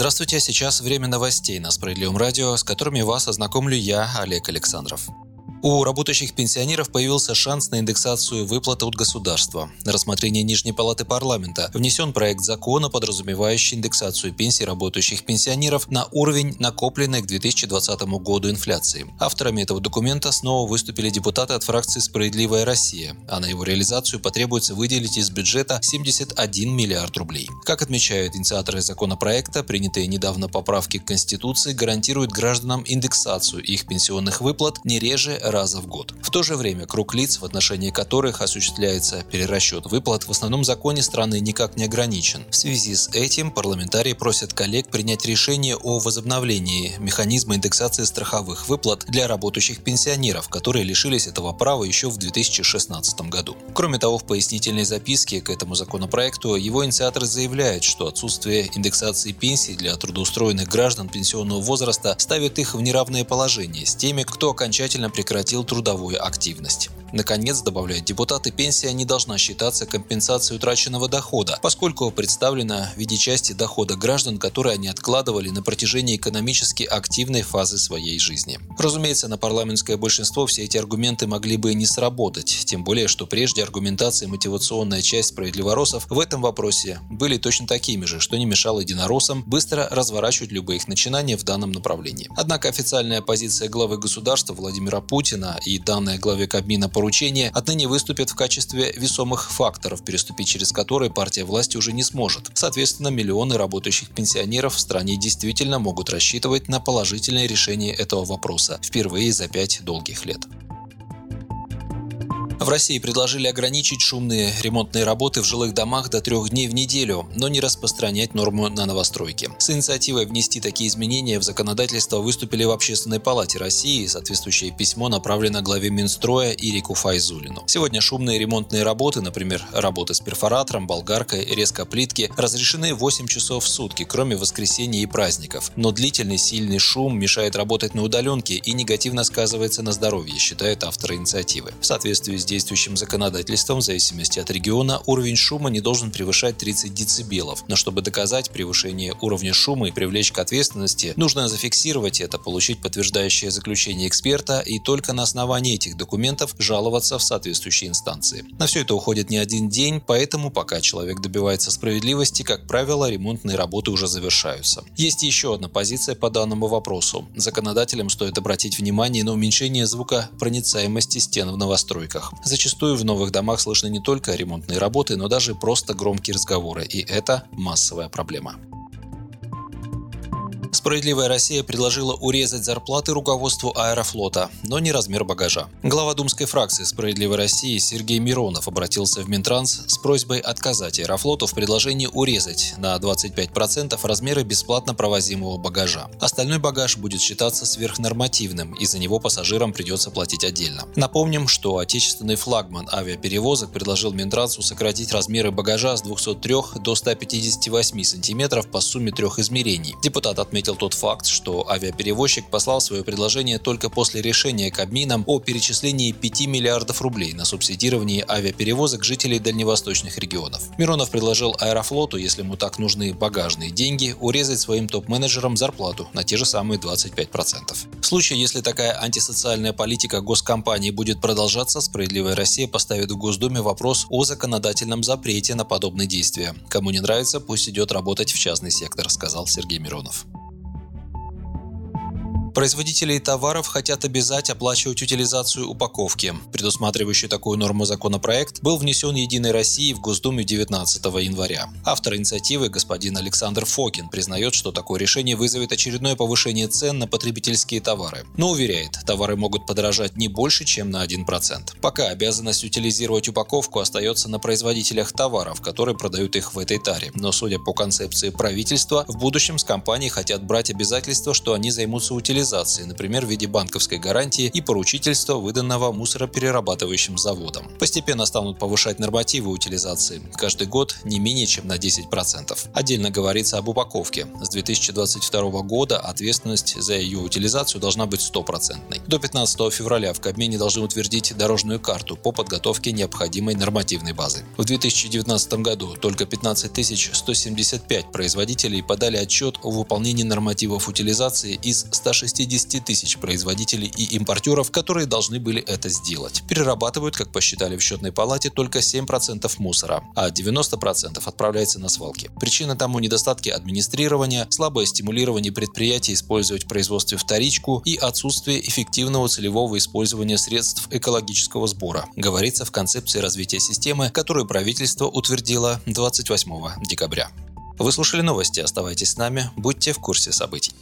Здравствуйте, сейчас время новостей на Справедливом радио, с которыми вас ознакомлю я, Олег Александров. У работающих пенсионеров появился шанс на индексацию выплаты от государства. На рассмотрение Нижней палаты парламента внесен проект закона, подразумевающий индексацию пенсий работающих пенсионеров на уровень накопленной к 2020 году инфляции. Авторами этого документа снова выступили депутаты от фракции «Справедливая Россия», а на его реализацию потребуется выделить из бюджета 71 миллиард рублей. Как отмечают инициаторы законопроекта, принятые недавно поправки к Конституции гарантируют гражданам индексацию их пенсионных выплат не реже раза в год. В то же время круг лиц, в отношении которых осуществляется перерасчет выплат, в основном законе страны никак не ограничен. В связи с этим парламентарии просят коллег принять решение о возобновлении механизма индексации страховых выплат для работающих пенсионеров, которые лишились этого права еще в 2016 году. Кроме того, в пояснительной записке к этому законопроекту его инициаторы заявляют, что отсутствие индексации пенсий для трудоустроенных граждан пенсионного возраста ставит их в неравное положение с теми, кто окончательно прекратил прекратил трудовую активность. Наконец, добавляют депутаты, пенсия не должна считаться компенсацией утраченного дохода, поскольку представлена в виде части дохода граждан, которые они откладывали на протяжении экономически активной фазы своей жизни. Разумеется, на парламентское большинство все эти аргументы могли бы и не сработать, тем более, что прежде аргументация и мотивационная часть справедливоросов в этом вопросе были точно такими же, что не мешало единороссам быстро разворачивать любые их начинания в данном направлении. Однако официальная позиция главы государства Владимира Путина и данная главе Кабмина по поручения отныне выступят в качестве весомых факторов, переступить через которые партия власти уже не сможет. Соответственно, миллионы работающих пенсионеров в стране действительно могут рассчитывать на положительное решение этого вопроса впервые за пять долгих лет. России предложили ограничить шумные ремонтные работы в жилых домах до трех дней в неделю, но не распространять норму на новостройки. С инициативой внести такие изменения в законодательство выступили в Общественной палате России. Соответствующее письмо направлено главе Минстроя Ирику Файзулину. Сегодня шумные ремонтные работы, например, работы с перфоратором, болгаркой, резко плитки, разрешены 8 часов в сутки, кроме воскресенья и праздников. Но длительный сильный шум мешает работать на удаленке и негативно сказывается на здоровье, считают авторы инициативы. В соответствии с действующим законодательством, в зависимости от региона, уровень шума не должен превышать 30 дБ. Но чтобы доказать превышение уровня шума и привлечь к ответственности, нужно зафиксировать это, получить подтверждающее заключение эксперта и только на основании этих документов жаловаться в соответствующие инстанции. На все это уходит не один день, поэтому пока человек добивается справедливости, как правило, ремонтные работы уже завершаются. Есть еще одна позиция по данному вопросу. Законодателям стоит обратить внимание на уменьшение звукопроницаемости стен в новостройках. Зачастую в новых домах слышны не только ремонтные работы, но даже просто громкие разговоры, и это массовая проблема. Справедливая Россия предложила урезать зарплаты руководству Аэрофлота, но не размер багажа. Глава думской фракции Справедливой России Сергей Миронов обратился в Минтранс с просьбой отказать Аэрофлоту в предложении урезать на 25% размеры бесплатно провозимого багажа. Остальной багаж будет считаться сверхнормативным, и за него пассажирам придется платить отдельно. Напомним, что отечественный флагман авиаперевозок предложил Минтрансу сократить размеры багажа с 203 до 158 сантиметров по сумме трех измерений. Депутат отметил отметил тот факт, что авиаперевозчик послал свое предложение только после решения Кабмином о перечислении 5 миллиардов рублей на субсидирование авиаперевозок жителей дальневосточных регионов. Миронов предложил Аэрофлоту, если ему так нужны багажные деньги, урезать своим топ-менеджерам зарплату на те же самые 25%. В случае, если такая антисоциальная политика госкомпании будет продолжаться, Справедливая Россия поставит в Госдуме вопрос о законодательном запрете на подобные действия. Кому не нравится, пусть идет работать в частный сектор, сказал Сергей Миронов. Производители товаров хотят обязать оплачивать утилизацию упаковки. Предусматривающий такую норму законопроект был внесен Единой Россией в Госдуме 19 января. Автор инициативы, господин Александр Фокин, признает, что такое решение вызовет очередное повышение цен на потребительские товары. Но уверяет, товары могут подорожать не больше, чем на 1%. Пока обязанность утилизировать упаковку остается на производителях товаров, которые продают их в этой таре. Но судя по концепции правительства, в будущем с компанией хотят брать обязательство, что они займутся утилизацией утилизации, например, в виде банковской гарантии и поручительства, выданного мусороперерабатывающим заводам. Постепенно станут повышать нормативы утилизации. Каждый год не менее чем на 10%. Отдельно говорится об упаковке. С 2022 года ответственность за ее утилизацию должна быть стопроцентной. До 15 февраля в Кабмине должны утвердить дорожную карту по подготовке необходимой нормативной базы. В 2019 году только 15 175 производителей подали отчет о выполнении нормативов утилизации из 160 тысяч производителей и импортеров, которые должны были это сделать. Перерабатывают, как посчитали в счетной палате, только 7% мусора, а 90% отправляется на свалки. Причина тому недостатки администрирования, слабое стимулирование предприятий использовать в производстве вторичку и отсутствие эффективного целевого использования средств экологического сбора, говорится в концепции развития системы, которую правительство утвердило 28 декабря. Вы слушали новости, оставайтесь с нами, будьте в курсе событий.